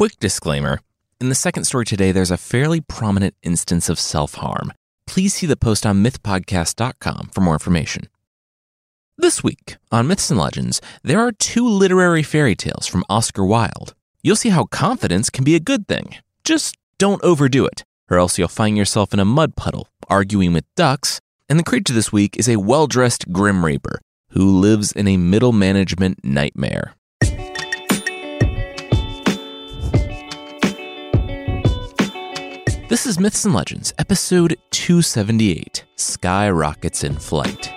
quick disclaimer in the second story today, there's a fairly prominent instance of self harm. Please see the post on mythpodcast.com for more information. This week on Myths and Legends, there are two literary fairy tales from Oscar Wilde. You'll see how confidence can be a good thing. Just don't overdo it, or else you'll find yourself in a mud puddle, arguing with ducks. And the creature this week is a well dressed Grim Reaper who lives in a middle management nightmare. This is Myths and Legends, episode 278 Skyrockets in Flight.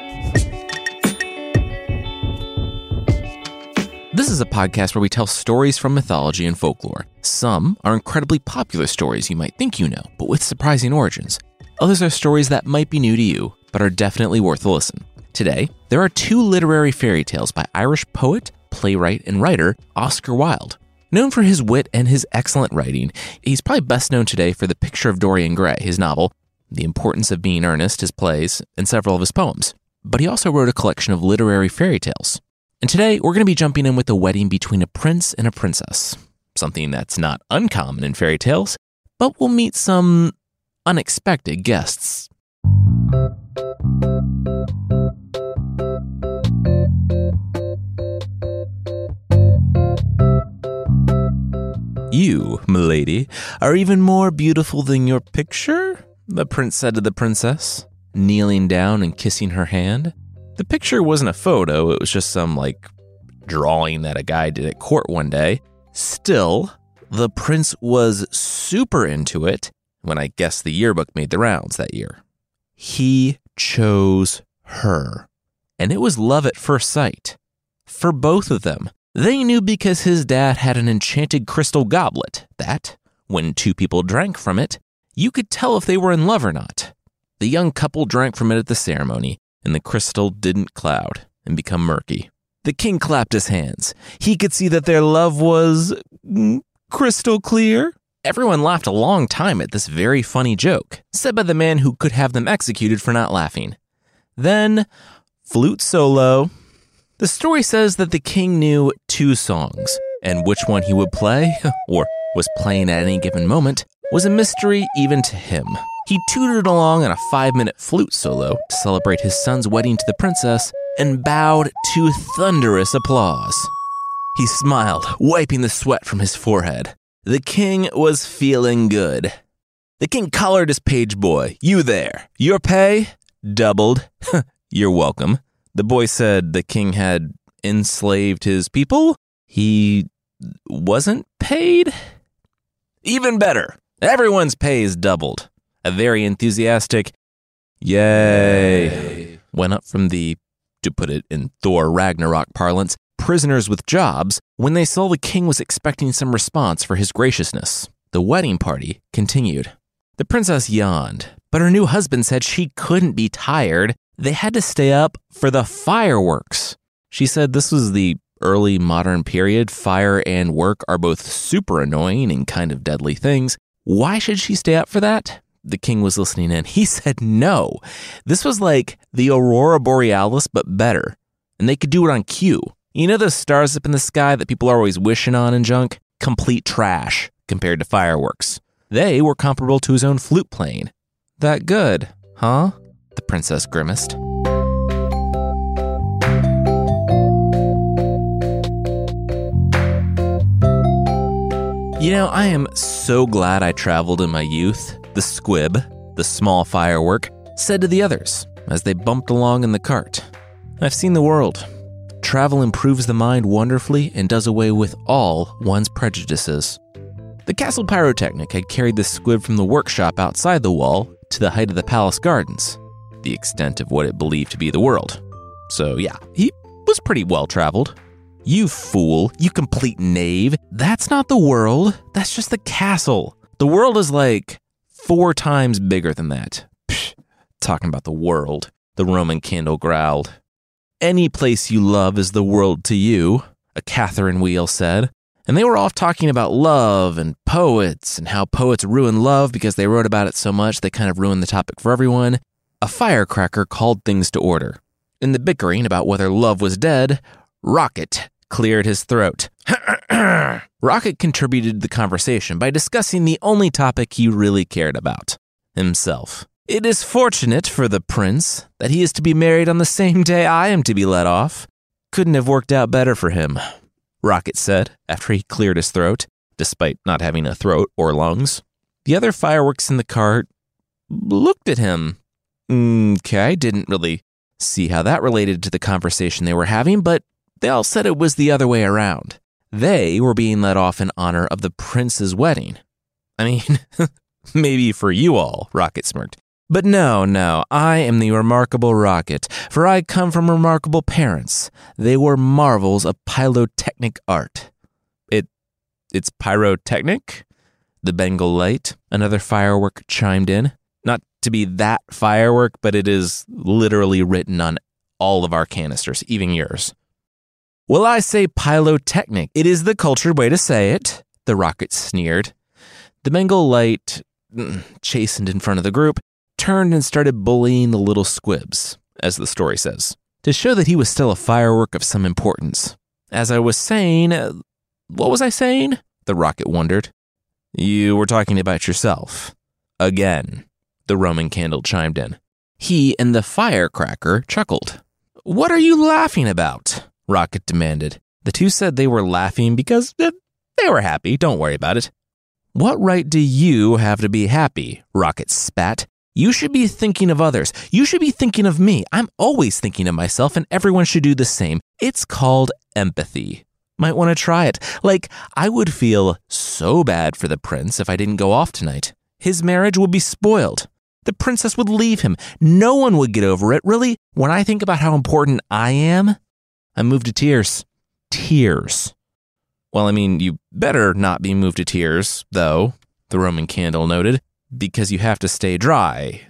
This is a podcast where we tell stories from mythology and folklore. Some are incredibly popular stories you might think you know, but with surprising origins. Others are stories that might be new to you, but are definitely worth a listen. Today, there are two literary fairy tales by Irish poet, playwright, and writer Oscar Wilde. Known for his wit and his excellent writing, he's probably best known today for The Picture of Dorian Gray, his novel, The Importance of Being Earnest, his plays, and several of his poems. But he also wrote a collection of literary fairy tales. And today, we're going to be jumping in with the wedding between a prince and a princess, something that's not uncommon in fairy tales, but we'll meet some unexpected guests. You, milady, are even more beautiful than your picture, the prince said to the princess, kneeling down and kissing her hand. The picture wasn't a photo, it was just some, like, drawing that a guy did at court one day. Still, the prince was super into it when I guess the yearbook made the rounds that year. He chose her. And it was love at first sight. For both of them, they knew because his dad had an enchanted crystal goblet that, when two people drank from it, you could tell if they were in love or not. The young couple drank from it at the ceremony, and the crystal didn't cloud and become murky. The king clapped his hands. He could see that their love was mm, crystal clear. Everyone laughed a long time at this very funny joke, said by the man who could have them executed for not laughing. Then, flute solo, the story says that the king knew two songs, and which one he would play, or was playing at any given moment, was a mystery even to him. He tooted along on a five minute flute solo to celebrate his son's wedding to the princess and bowed to thunderous applause. He smiled, wiping the sweat from his forehead. The king was feeling good. The king collared his page boy. You there. Your pay? Doubled. You're welcome. The boy said the king had enslaved his people. He wasn't paid? Even better, everyone's pay is doubled. A very enthusiastic, yay, went up from the, to put it in Thor Ragnarok parlance, prisoners with jobs when they saw the king was expecting some response for his graciousness. The wedding party continued. The princess yawned, but her new husband said she couldn't be tired they had to stay up for the fireworks. She said this was the early modern period. Fire and work are both super annoying and kind of deadly things. Why should she stay up for that? The king was listening in. He said no. This was like the aurora borealis, but better. And they could do it on cue. You know the stars up in the sky that people are always wishing on and junk? Complete trash compared to fireworks. They were comparable to his own flute playing. That good, huh? The princess grimaced. You know, I am so glad I traveled in my youth, the squib, the small firework, said to the others as they bumped along in the cart. I've seen the world. Travel improves the mind wonderfully and does away with all one's prejudices. The castle pyrotechnic had carried the squib from the workshop outside the wall to the height of the palace gardens, the extent of what it believed to be the world. So, yeah, he was pretty well traveled. You fool, you complete knave. That's not the world. That's just the castle. The world is like four times bigger than that. Psh, talking about the world, the Roman candle growled. Any place you love is the world to you, a Catherine Wheel said. And they were off talking about love and poets and how poets ruin love because they wrote about it so much they kind of ruined the topic for everyone a firecracker called things to order. In the bickering about whether love was dead, Rocket cleared his throat. Rocket contributed to the conversation by discussing the only topic he really cared about himself. It is fortunate for the prince that he is to be married on the same day I am to be let off. Couldn't have worked out better for him, Rocket said after he cleared his throat, despite not having a throat or lungs. The other fireworks in the cart looked at him. Okay, I didn't really see how that related to the conversation they were having, but they all said it was the other way around. They were being let off in honor of the prince's wedding. I mean, maybe for you all, Rocket smirked. But no, no, I am the remarkable Rocket, for I come from remarkable parents. They were marvels of pyrotechnic art. It, it's pyrotechnic? The Bengal light, another firework, chimed in. Not to be that firework, but it is literally written on all of our canisters, even yours. Well, I say pyrotechnic. It is the cultured way to say it, the rocket sneered. The Bengal light, mm, chastened in front of the group, turned and started bullying the little squibs, as the story says, to show that he was still a firework of some importance. As I was saying, uh, what was I saying? The rocket wondered. You were talking about yourself. Again, the Roman candle chimed in. He and the firecracker chuckled. What are you laughing about? Rocket demanded. The two said they were laughing because uh, they were happy. Don't worry about it. What right do you have to be happy? Rocket spat. You should be thinking of others. You should be thinking of me. I'm always thinking of myself, and everyone should do the same. It's called empathy. Might want to try it. Like, I would feel so bad for the prince if I didn't go off tonight. His marriage would be spoiled. The princess would leave him. No one would get over it. Really, when I think about how important I am, I'm moved to tears. Tears. Well, I mean, you better not be moved to tears, though, the Roman candle noted because you have to stay dry.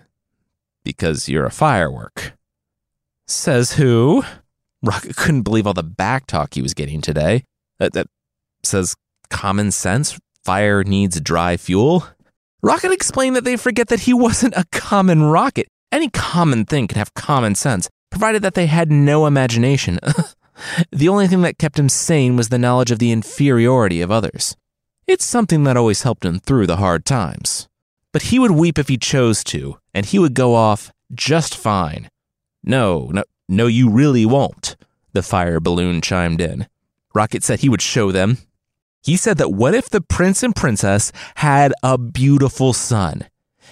Because you're a firework. Says who? Rocket couldn't believe all the back talk he was getting today. That, that says common sense. Fire needs dry fuel. Rocket explained that they forget that he wasn't a common rocket. Any common thing could have common sense, provided that they had no imagination. the only thing that kept him sane was the knowledge of the inferiority of others. It's something that always helped him through the hard times but he would weep if he chose to, and he would go off just fine. No, no, no, you really won't, the fire balloon chimed in. Rocket said he would show them. He said that what if the prince and princess had a beautiful son,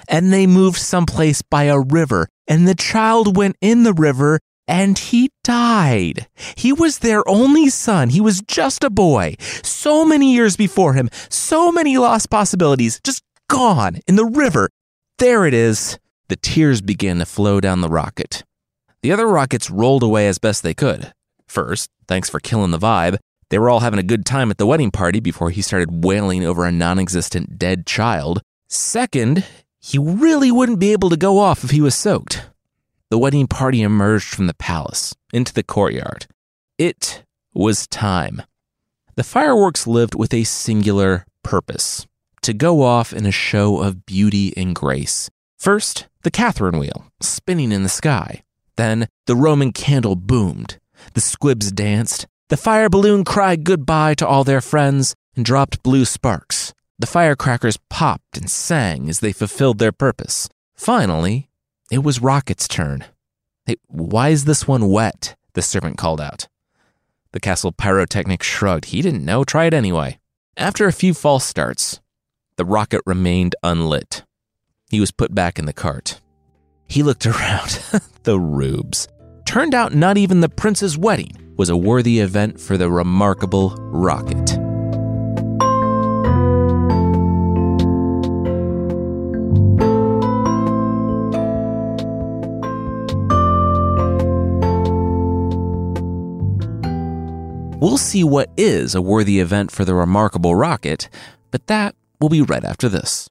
and they moved someplace by a river, and the child went in the river and he died. He was their only son. He was just a boy. So many years before him, so many lost possibilities, just gone in the river. There it is. The tears began to flow down the rocket. The other rockets rolled away as best they could. First, thanks for killing the vibe, they were all having a good time at the wedding party before he started wailing over a non existent dead child. Second, he really wouldn't be able to go off if he was soaked. The wedding party emerged from the palace into the courtyard. It was time. The fireworks lived with a singular purpose to go off in a show of beauty and grace. First, the Catherine wheel, spinning in the sky. Then, the Roman candle boomed. The squibs danced. The fire balloon cried goodbye to all their friends and dropped blue sparks. The firecrackers popped and sang as they fulfilled their purpose. Finally, it was Rocket's turn. Hey, why is this one wet? The servant called out. The castle pyrotechnic shrugged. He didn't know. Try it anyway. After a few false starts, the rocket remained unlit. He was put back in the cart. He looked around. the rubes. Turned out not even the prince's wedding was a worthy event for the remarkable rocket. We'll see what is a worthy event for the remarkable rocket, but that We'll be right after this.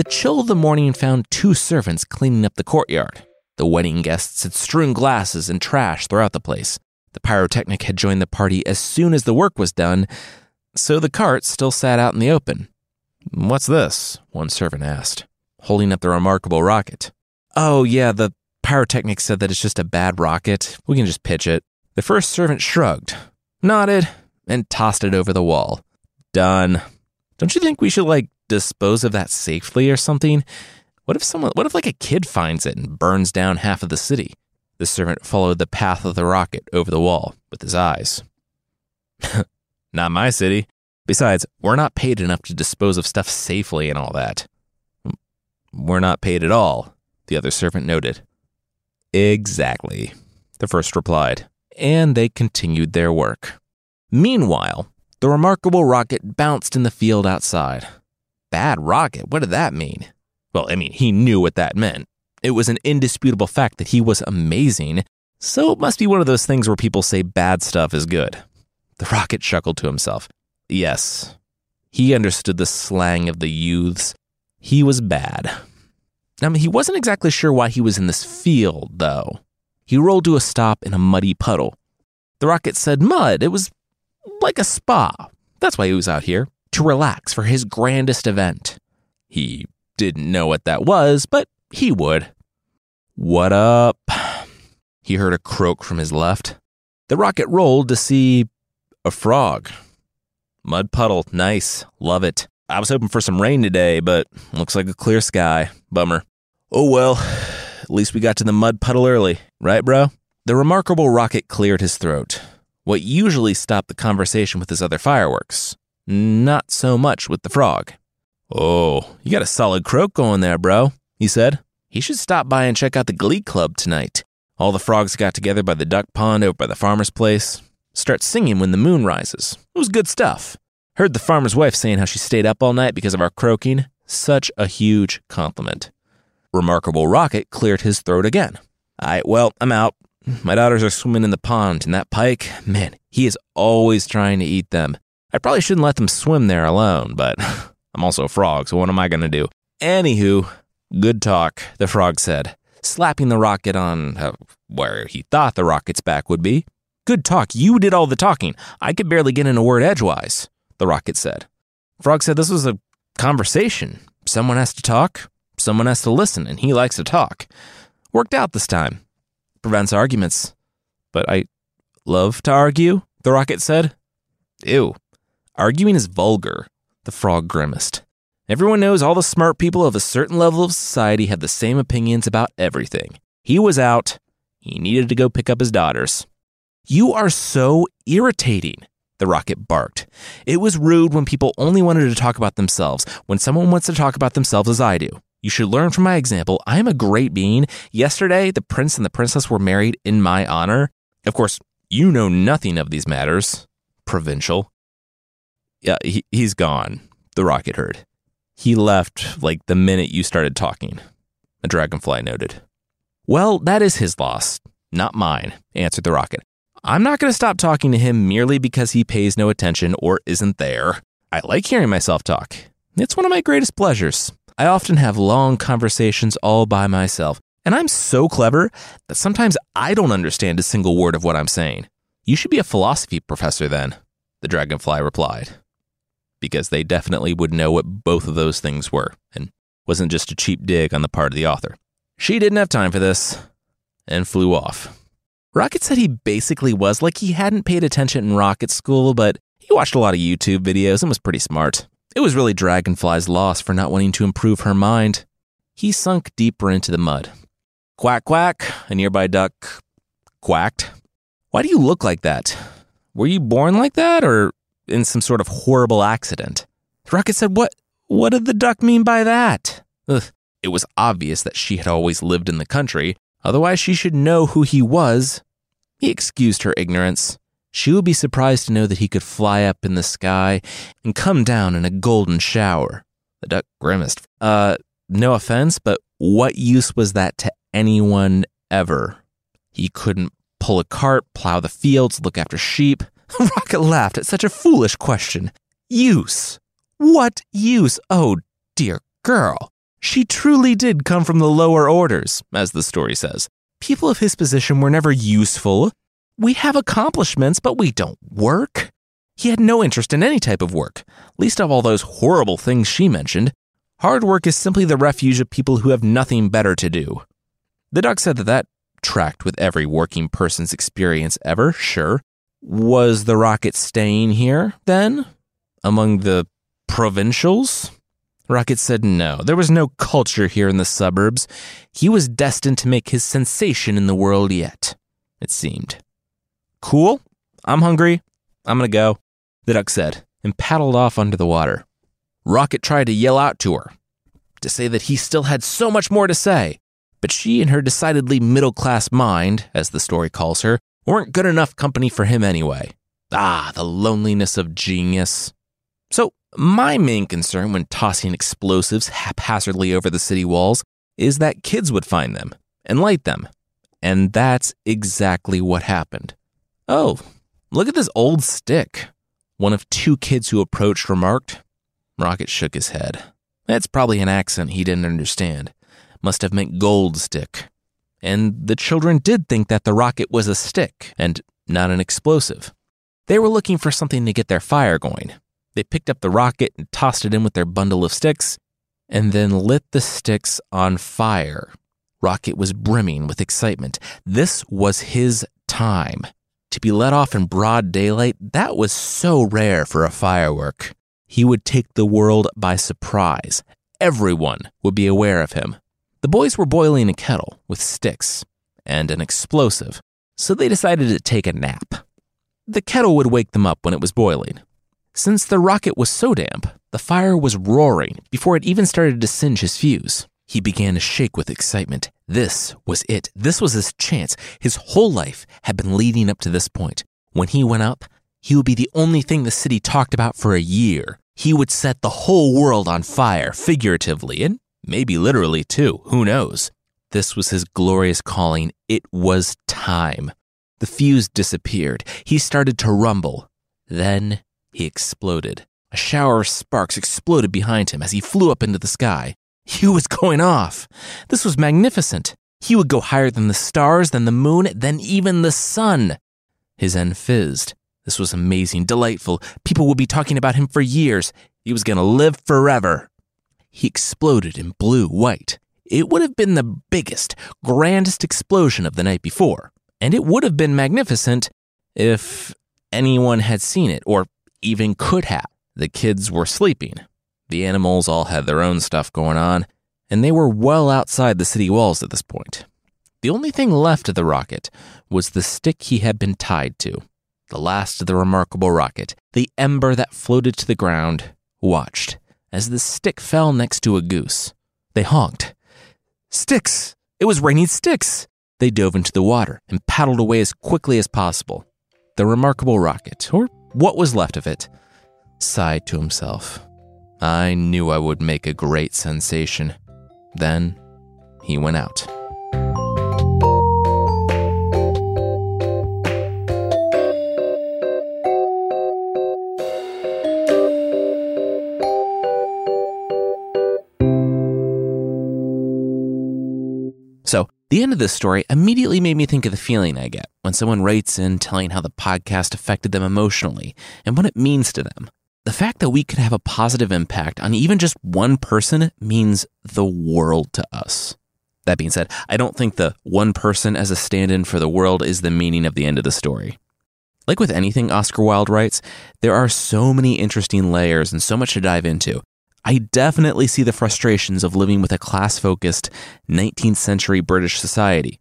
The chill of the morning found two servants cleaning up the courtyard. The wedding guests had strewn glasses and trash throughout the place. The pyrotechnic had joined the party as soon as the work was done, so the cart still sat out in the open. What's this? One servant asked, holding up the remarkable rocket. Oh, yeah, the pyrotechnic said that it's just a bad rocket. We can just pitch it. The first servant shrugged, nodded, and tossed it over the wall. Done. Don't you think we should, like, dispose of that safely or something? What if someone, what if like a kid finds it and burns down half of the city? The servant followed the path of the rocket over the wall with his eyes. not my city. Besides, we're not paid enough to dispose of stuff safely and all that. We're not paid at all, the other servant noted. Exactly, the first replied, and they continued their work. Meanwhile, the remarkable rocket bounced in the field outside. Bad rocket, what did that mean? Well, I mean, he knew what that meant. It was an indisputable fact that he was amazing, so it must be one of those things where people say bad stuff is good. The rocket chuckled to himself. Yes, he understood the slang of the youths. He was bad. Now, he wasn't exactly sure why he was in this field, though. He rolled to a stop in a muddy puddle. The rocket said mud. It was like a spa. That's why he was out here, to relax for his grandest event. He didn't know what that was, but he would. What up? He heard a croak from his left. The rocket rolled to see a frog. Mud puddle, nice, love it. I was hoping for some rain today, but looks like a clear sky. Bummer. Oh well, at least we got to the mud puddle early, right, bro? The remarkable rocket cleared his throat. What usually stopped the conversation with his other fireworks. Not so much with the frog. Oh, you got a solid croak going there, bro, he said. He should stop by and check out the Glee Club tonight. All the frogs got together by the duck pond over by the farmer's place. Start singing when the moon rises. It was good stuff. Heard the farmer's wife saying how she stayed up all night because of our croaking. Such a huge compliment. Remarkable Rocket cleared his throat again. I well, I'm out. My daughters are swimming in the pond, and that pike, man, he is always trying to eat them. I probably shouldn't let them swim there alone, but I'm also a frog, so what am I going to do? Anywho, good talk, the frog said, slapping the rocket on uh, where he thought the rocket's back would be. Good talk, you did all the talking. I could barely get in a word edgewise, the rocket said. Frog said this was a conversation. Someone has to talk, someone has to listen, and he likes to talk. Worked out this time. Prevents arguments. But I love to argue, the rocket said. Ew. Arguing is vulgar, the frog grimaced. Everyone knows all the smart people of a certain level of society have the same opinions about everything. He was out. He needed to go pick up his daughters. You are so irritating, the rocket barked. It was rude when people only wanted to talk about themselves, when someone wants to talk about themselves as I do. You should learn from my example. I am a great being. Yesterday, the prince and the princess were married in my honor. Of course, you know nothing of these matters. Provincial. Yeah, he, he's gone, the rocket heard. He left like the minute you started talking, the dragonfly noted. Well, that is his loss, not mine, answered the rocket. I'm not going to stop talking to him merely because he pays no attention or isn't there. I like hearing myself talk. It's one of my greatest pleasures. I often have long conversations all by myself, and I'm so clever that sometimes I don't understand a single word of what I'm saying. You should be a philosophy professor then, the dragonfly replied. Because they definitely would know what both of those things were, and wasn't just a cheap dig on the part of the author. She didn't have time for this and flew off. Rocket said he basically was like he hadn't paid attention in rocket school, but he watched a lot of YouTube videos and was pretty smart. It was really Dragonfly's loss for not wanting to improve her mind. He sunk deeper into the mud. Quack, quack, a nearby duck quacked. Why do you look like that? Were you born like that or in some sort of horrible accident? The rocket said, What, what did the duck mean by that? Ugh. It was obvious that she had always lived in the country, otherwise, she should know who he was. He excused her ignorance. She would be surprised to know that he could fly up in the sky and come down in a golden shower. The duck grimaced. Uh, no offense, but what use was that to anyone ever? He couldn't pull a cart, plow the fields, look after sheep. Rocket laughed at such a foolish question. Use? What use? Oh, dear girl. She truly did come from the lower orders, as the story says. People of his position were never useful. We have accomplishments, but we don't work. He had no interest in any type of work, least of all those horrible things she mentioned. Hard work is simply the refuge of people who have nothing better to do. The duck said that that tracked with every working person's experience ever, sure. Was the rocket staying here, then? Among the provincials? Rocket said no, there was no culture here in the suburbs. He was destined to make his sensation in the world yet, it seemed. Cool, I'm hungry. I'm gonna go, the duck said, and paddled off under the water. Rocket tried to yell out to her, to say that he still had so much more to say, but she in her decidedly middle class mind, as the story calls her, weren't good enough company for him anyway. Ah, the loneliness of genius. So, my main concern when tossing explosives haphazardly over the city walls is that kids would find them and light them. And that's exactly what happened. Oh, look at this old stick. One of two kids who approached remarked. Rocket shook his head. That's probably an accent he didn't understand. Must have meant gold stick. And the children did think that the rocket was a stick and not an explosive. They were looking for something to get their fire going. They picked up the rocket and tossed it in with their bundle of sticks, and then lit the sticks on fire. Rocket was brimming with excitement. This was his time. To be let off in broad daylight, that was so rare for a firework. He would take the world by surprise. Everyone would be aware of him. The boys were boiling a kettle with sticks and an explosive, so they decided to take a nap. The kettle would wake them up when it was boiling. Since the rocket was so damp, the fire was roaring before it even started to singe his fuse. He began to shake with excitement. This was it. This was his chance. His whole life had been leading up to this point. When he went up, he would be the only thing the city talked about for a year. He would set the whole world on fire, figuratively, and maybe literally too. Who knows? This was his glorious calling. It was time. The fuse disappeared. He started to rumble. Then he exploded. A shower of sparks exploded behind him as he flew up into the sky. He was going off. This was magnificent. He would go higher than the stars, than the moon, than even the sun. His end fizzed. This was amazing, delightful. People would be talking about him for years. He was going to live forever. He exploded in blue white. It would have been the biggest, grandest explosion of the night before. And it would have been magnificent if anyone had seen it, or even could have. The kids were sleeping. The animals all had their own stuff going on, and they were well outside the city walls at this point. The only thing left of the rocket was the stick he had been tied to. The last of the remarkable rocket, the ember that floated to the ground, watched as the stick fell next to a goose. They honked. Sticks! It was raining sticks! They dove into the water and paddled away as quickly as possible. The remarkable rocket, or what was left of it, sighed to himself. I knew I would make a great sensation. Then he went out. The end of this story immediately made me think of the feeling I get when someone writes in telling how the podcast affected them emotionally and what it means to them. The fact that we can have a positive impact on even just one person means the world to us. That being said, I don't think the one person as a stand in for the world is the meaning of the end of the story. Like with anything Oscar Wilde writes, there are so many interesting layers and so much to dive into. I definitely see the frustrations of living with a class focused 19th century British society,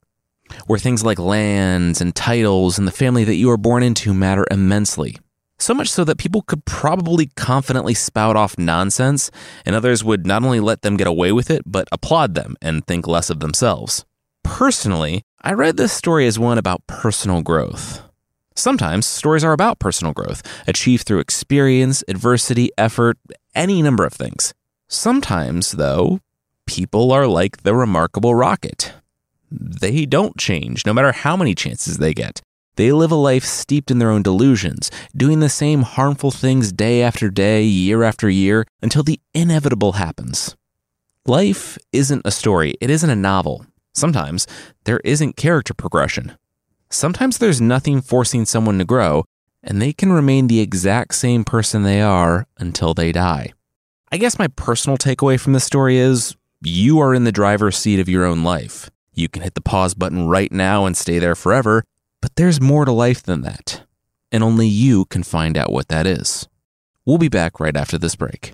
where things like lands and titles and the family that you were born into matter immensely. So much so that people could probably confidently spout off nonsense, and others would not only let them get away with it, but applaud them and think less of themselves. Personally, I read this story as one about personal growth. Sometimes stories are about personal growth, achieved through experience, adversity, effort, any number of things. Sometimes, though, people are like the remarkable rocket. They don't change, no matter how many chances they get. They live a life steeped in their own delusions, doing the same harmful things day after day, year after year, until the inevitable happens. Life isn't a story, it isn't a novel. Sometimes there isn't character progression. Sometimes there's nothing forcing someone to grow, and they can remain the exact same person they are until they die. I guess my personal takeaway from this story is you are in the driver's seat of your own life. You can hit the pause button right now and stay there forever, but there's more to life than that. And only you can find out what that is. We'll be back right after this break.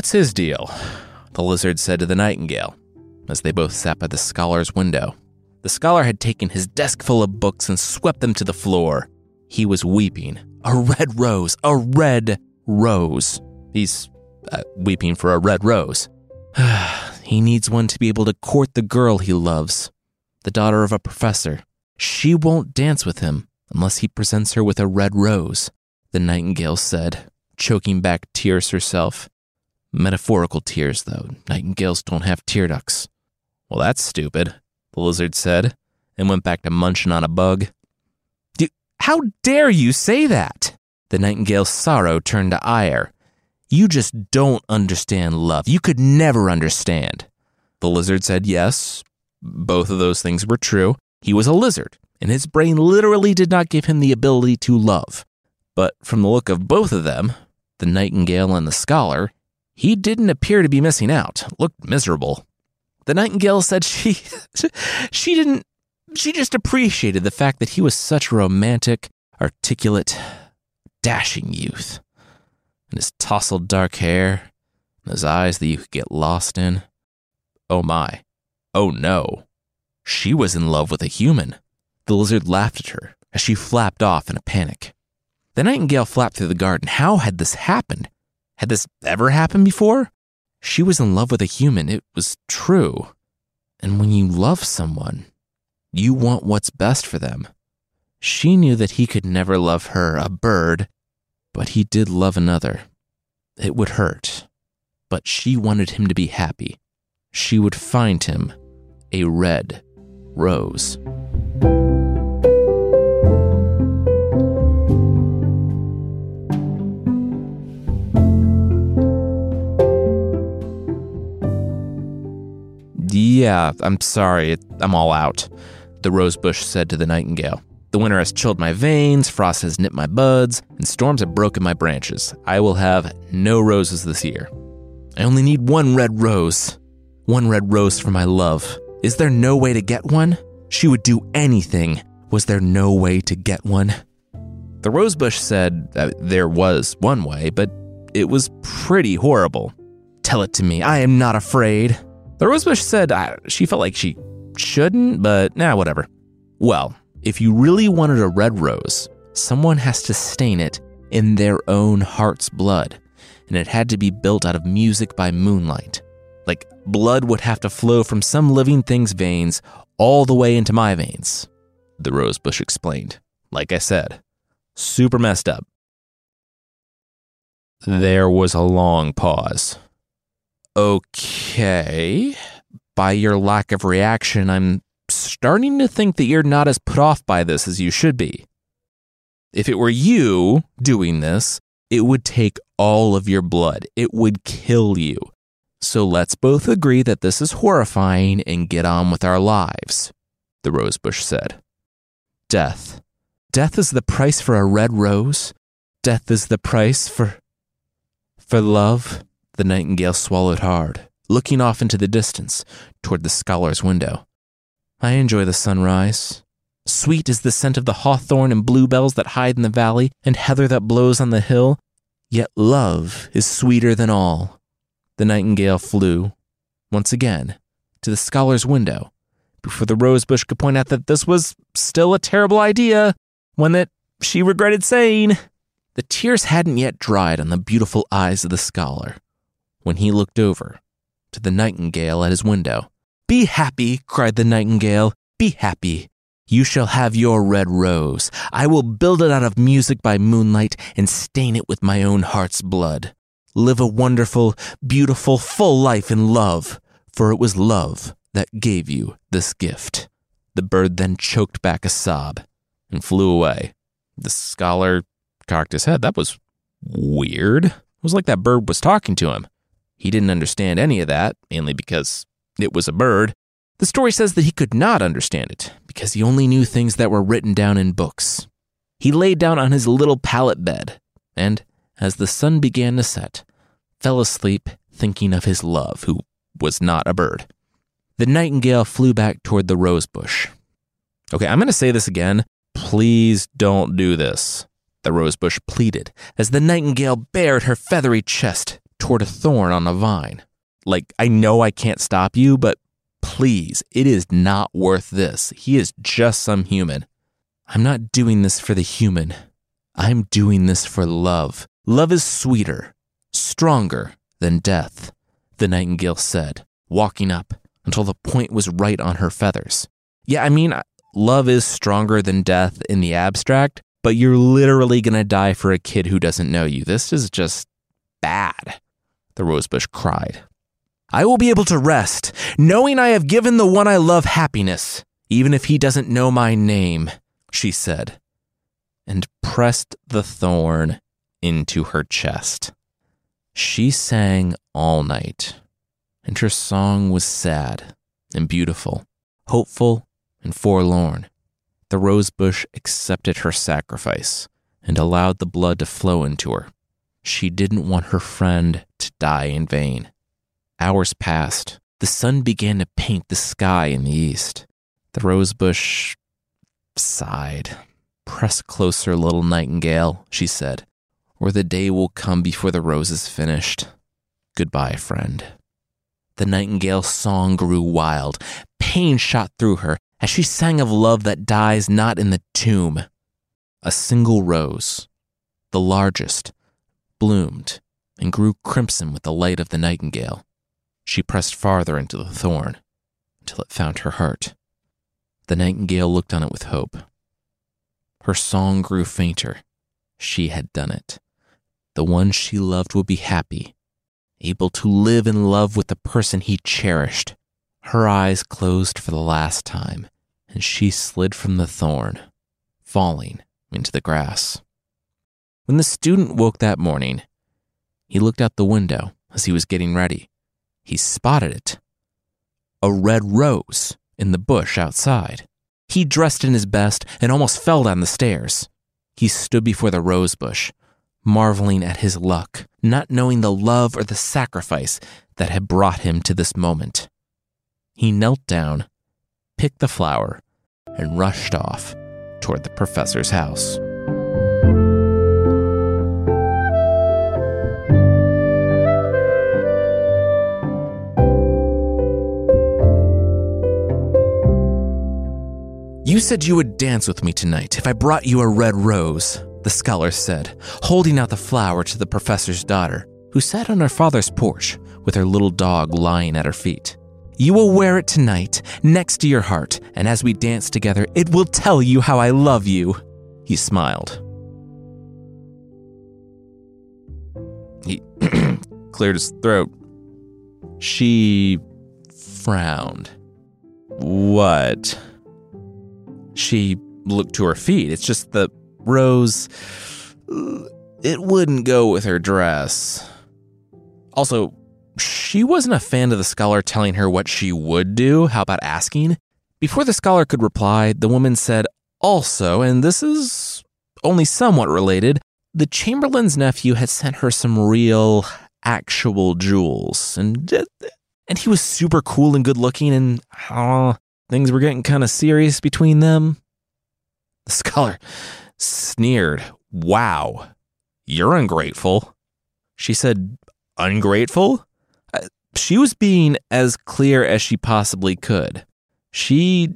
What's his deal? The lizard said to the nightingale as they both sat by the scholar's window. The scholar had taken his desk full of books and swept them to the floor. He was weeping. A red rose, a red rose. He's uh, weeping for a red rose. he needs one to be able to court the girl he loves, the daughter of a professor. She won't dance with him unless he presents her with a red rose, the nightingale said, choking back tears herself. Metaphorical tears, though. Nightingales don't have tear ducts. Well, that's stupid, the lizard said, and went back to munching on a bug. How dare you say that? The nightingale's sorrow turned to ire. You just don't understand love. You could never understand. The lizard said yes. Both of those things were true. He was a lizard, and his brain literally did not give him the ability to love. But from the look of both of them, the nightingale and the scholar, he didn't appear to be missing out, looked miserable. The nightingale said she she didn't she just appreciated the fact that he was such a romantic, articulate, dashing youth. And his tousled dark hair, and his eyes that you could get lost in. Oh my. Oh no. She was in love with a human. The lizard laughed at her as she flapped off in a panic. The nightingale flapped through the garden. How had this happened? Had this ever happened before? She was in love with a human. It was true. And when you love someone, you want what's best for them. She knew that he could never love her, a bird, but he did love another. It would hurt, but she wanted him to be happy. She would find him a red rose. Yeah, I'm sorry. I'm all out, the rosebush said to the nightingale. The winter has chilled my veins, frost has nipped my buds, and storms have broken my branches. I will have no roses this year. I only need one red rose. One red rose for my love. Is there no way to get one? She would do anything. Was there no way to get one? The rosebush said that there was one way, but it was pretty horrible. Tell it to me. I am not afraid. The rosebush said uh, she felt like she shouldn't, but nah, whatever. Well, if you really wanted a red rose, someone has to stain it in their own heart's blood, and it had to be built out of music by moonlight. Like blood would have to flow from some living thing's veins all the way into my veins, the rosebush explained. Like I said, super messed up. There was a long pause. Okay. By your lack of reaction, I'm starting to think that you're not as put off by this as you should be. If it were you doing this, it would take all of your blood. It would kill you. So let's both agree that this is horrifying and get on with our lives, the rosebush said. Death. Death is the price for a red rose. Death is the price for. for love. The nightingale swallowed hard, looking off into the distance, toward the scholar's window. I enjoy the sunrise. Sweet is the scent of the hawthorn and bluebells that hide in the valley, and heather that blows on the hill. Yet love is sweeter than all. The nightingale flew, once again, to the scholar's window, before the rosebush could point out that this was still a terrible idea, one that she regretted saying. The tears hadn't yet dried on the beautiful eyes of the scholar when he looked over to the nightingale at his window. Be happy, cried the nightingale. Be happy. You shall have your red rose. I will build it out of music by moonlight and stain it with my own heart's blood. Live a wonderful, beautiful, full life in love, for it was love that gave you this gift. The bird then choked back a sob and flew away. The scholar cocked his head. That was weird. It was like that bird was talking to him. He didn't understand any of that, mainly because it was a bird. The story says that he could not understand it because he only knew things that were written down in books. He lay down on his little pallet bed and, as the sun began to set, fell asleep thinking of his love, who was not a bird. The nightingale flew back toward the rose bush. Okay, I'm going to say this again. Please don't do this, the rosebush pleaded as the nightingale bared her feathery chest toward a thorn on a vine. Like, I know I can't stop you, but please, it is not worth this. He is just some human. I'm not doing this for the human. I'm doing this for love. Love is sweeter, stronger than death, the nightingale said, walking up until the point was right on her feathers. Yeah, I mean, love is stronger than death in the abstract, but you're literally gonna die for a kid who doesn't know you. This is just bad the rosebush cried. I will be able to rest, knowing I have given the one I love happiness, even if he doesn't know my name, she said, and pressed the thorn into her chest. She sang all night, and her song was sad and beautiful, hopeful and forlorn. The rosebush accepted her sacrifice and allowed the blood to flow into her. She didn't want her friend to die in vain. Hours passed. The sun began to paint the sky in the east. The rosebush sighed. Press closer, little nightingale, she said, or the day will come before the rose is finished. Goodbye, friend. The nightingale's song grew wild. Pain shot through her as she sang of love that dies not in the tomb. A single rose, the largest, bloomed and grew crimson with the light of the nightingale. She pressed farther into the thorn. until it found her heart. The nightingale looked on it with hope. Her song grew fainter. She had done it. The one she loved would be happy, able to live in love with the person he cherished. Her eyes closed for the last time, and she slid from the thorn, falling into the grass. When the student woke that morning, he looked out the window as he was getting ready. He spotted it a red rose in the bush outside. He dressed in his best and almost fell down the stairs. He stood before the rose bush, marveling at his luck, not knowing the love or the sacrifice that had brought him to this moment. He knelt down, picked the flower, and rushed off toward the professor's house. You said you would dance with me tonight if I brought you a red rose, the scholar said, holding out the flower to the professor's daughter, who sat on her father's porch with her little dog lying at her feet. You will wear it tonight, next to your heart, and as we dance together, it will tell you how I love you. He smiled. He cleared his throat. She frowned. What? She looked to her feet. It's just the rose. It wouldn't go with her dress. Also, she wasn't a fan of the scholar telling her what she would do. How about asking? Before the scholar could reply, the woman said, Also, and this is only somewhat related, the Chamberlain's nephew had sent her some real, actual jewels. And, and he was super cool and good looking, and uh, things were getting kind of serious between them. The scholar sneered, Wow, you're ungrateful. She said, Ungrateful? Uh, she was being as clear as she possibly could. She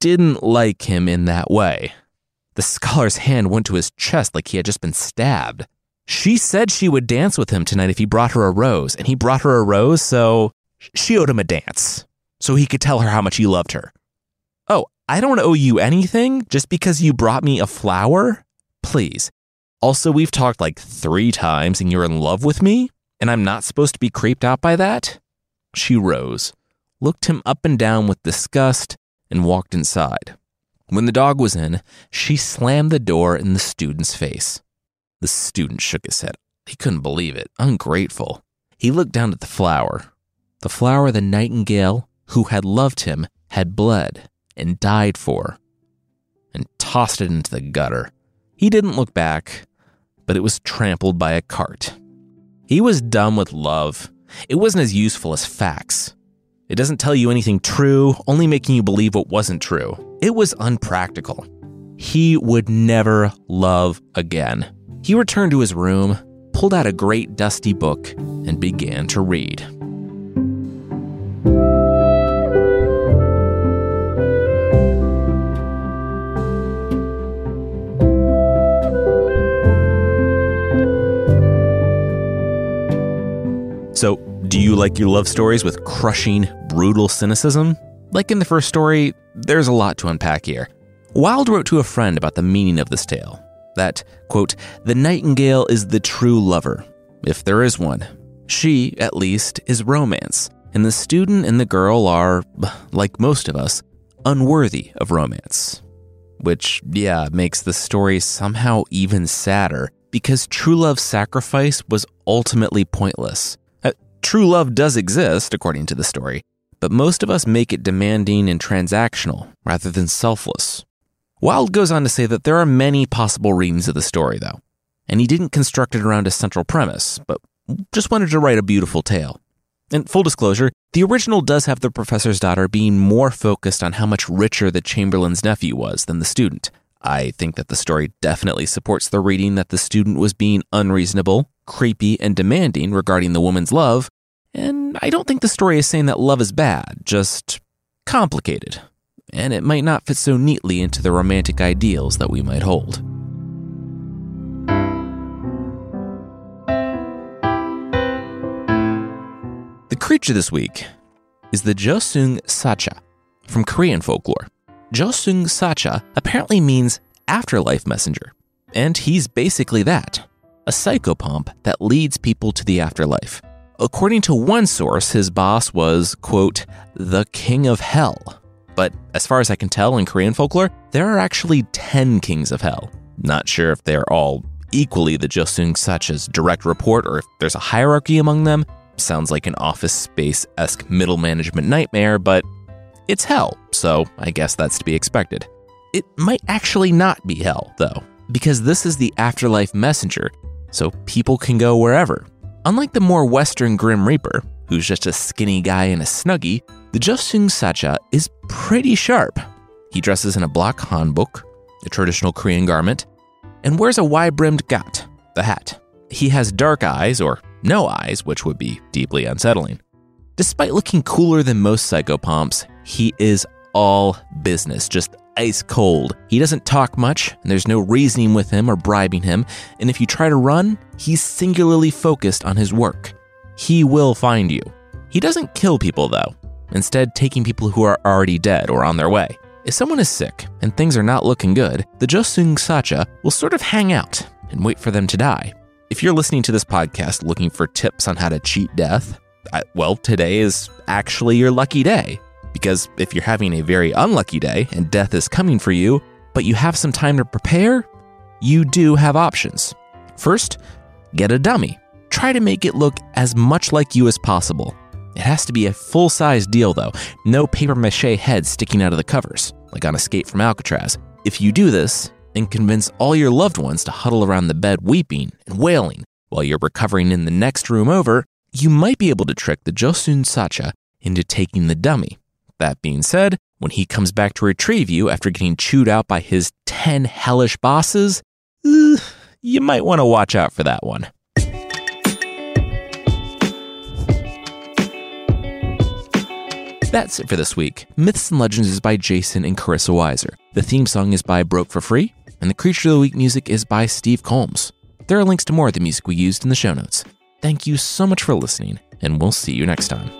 didn't like him in that way. The scholar's hand went to his chest like he had just been stabbed. She said she would dance with him tonight if he brought her a rose, and he brought her a rose, so she owed him a dance, so he could tell her how much he loved her. Oh, I don't owe you anything just because you brought me a flower? Please. Also, we've talked like three times and you're in love with me, and I'm not supposed to be creeped out by that? She rose, looked him up and down with disgust, and walked inside. When the dog was in, she slammed the door in the student's face. The student shook his head. He couldn't believe it. Ungrateful. He looked down at the flower. The flower the nightingale, who had loved him, had bled and died for, and tossed it into the gutter. He didn't look back, but it was trampled by a cart. He was done with love. It wasn't as useful as facts. It doesn't tell you anything true, only making you believe what wasn't true. It was unpractical. He would never love again. He returned to his room, pulled out a great dusty book, and began to read. So, do you like your love stories with crushing, brutal cynicism? Like in the first story, there's a lot to unpack here. Wilde wrote to a friend about the meaning of this tale that, quote, the nightingale is the true lover, if there is one. She, at least, is romance, and the student and the girl are, like most of us, unworthy of romance. Which, yeah, makes the story somehow even sadder because true love's sacrifice was ultimately pointless. True love does exist, according to the story, but most of us make it demanding and transactional rather than selfless. Wilde goes on to say that there are many possible readings of the story, though, and he didn't construct it around a central premise, but just wanted to write a beautiful tale. And full disclosure, the original does have the professor's daughter being more focused on how much richer the Chamberlain's nephew was than the student. I think that the story definitely supports the reading that the student was being unreasonable, creepy, and demanding regarding the woman's love, and I don't think the story is saying that love is bad, just complicated, and it might not fit so neatly into the romantic ideals that we might hold. The creature this week is the Jeoseung Saja from Korean folklore. Jeoseung Saja apparently means afterlife messenger, and he's basically that a psychopomp that leads people to the afterlife. According to one source, his boss was, quote, the king of hell. But as far as I can tell in Korean folklore, there are actually 10 kings of hell. Not sure if they're all equally the Jeoseung Saja's direct report or if there's a hierarchy among them. Sounds like an office space esque middle management nightmare, but it's hell, so I guess that's to be expected. It might actually not be hell, though, because this is the afterlife messenger, so people can go wherever. Unlike the more Western Grim Reaper, who's just a skinny guy in a snuggie, the Jeoseung Saja is pretty sharp. He dresses in a black hanbok, a traditional Korean garment, and wears a wide brimmed gat, the hat. He has dark eyes, or no eyes, which would be deeply unsettling. Despite looking cooler than most psychopomps, he is all business, just ice cold. He doesn't talk much, and there's no reasoning with him or bribing him, and if you try to run, he's singularly focused on his work. He will find you. He doesn't kill people, though, instead, taking people who are already dead or on their way. If someone is sick and things are not looking good, the Jeoseung Saja will sort of hang out and wait for them to die. If you're listening to this podcast looking for tips on how to cheat death, I, well, today is actually your lucky day. Because if you're having a very unlucky day and death is coming for you, but you have some time to prepare, you do have options. First, get a dummy. Try to make it look as much like you as possible. It has to be a full size deal, though, no paper mache head sticking out of the covers, like on Escape from Alcatraz. If you do this and convince all your loved ones to huddle around the bed weeping and wailing while you're recovering in the next room over, you might be able to trick the Jeoseung Saja into taking the dummy. That being said, when he comes back to retrieve you after getting chewed out by his 10 hellish bosses, uh, you might want to watch out for that one. That's it for this week. Myths and Legends is by Jason and Carissa Weiser. The theme song is by Broke for Free, and the Creature of the Week music is by Steve Combs. There are links to more of the music we used in the show notes. Thank you so much for listening, and we'll see you next time.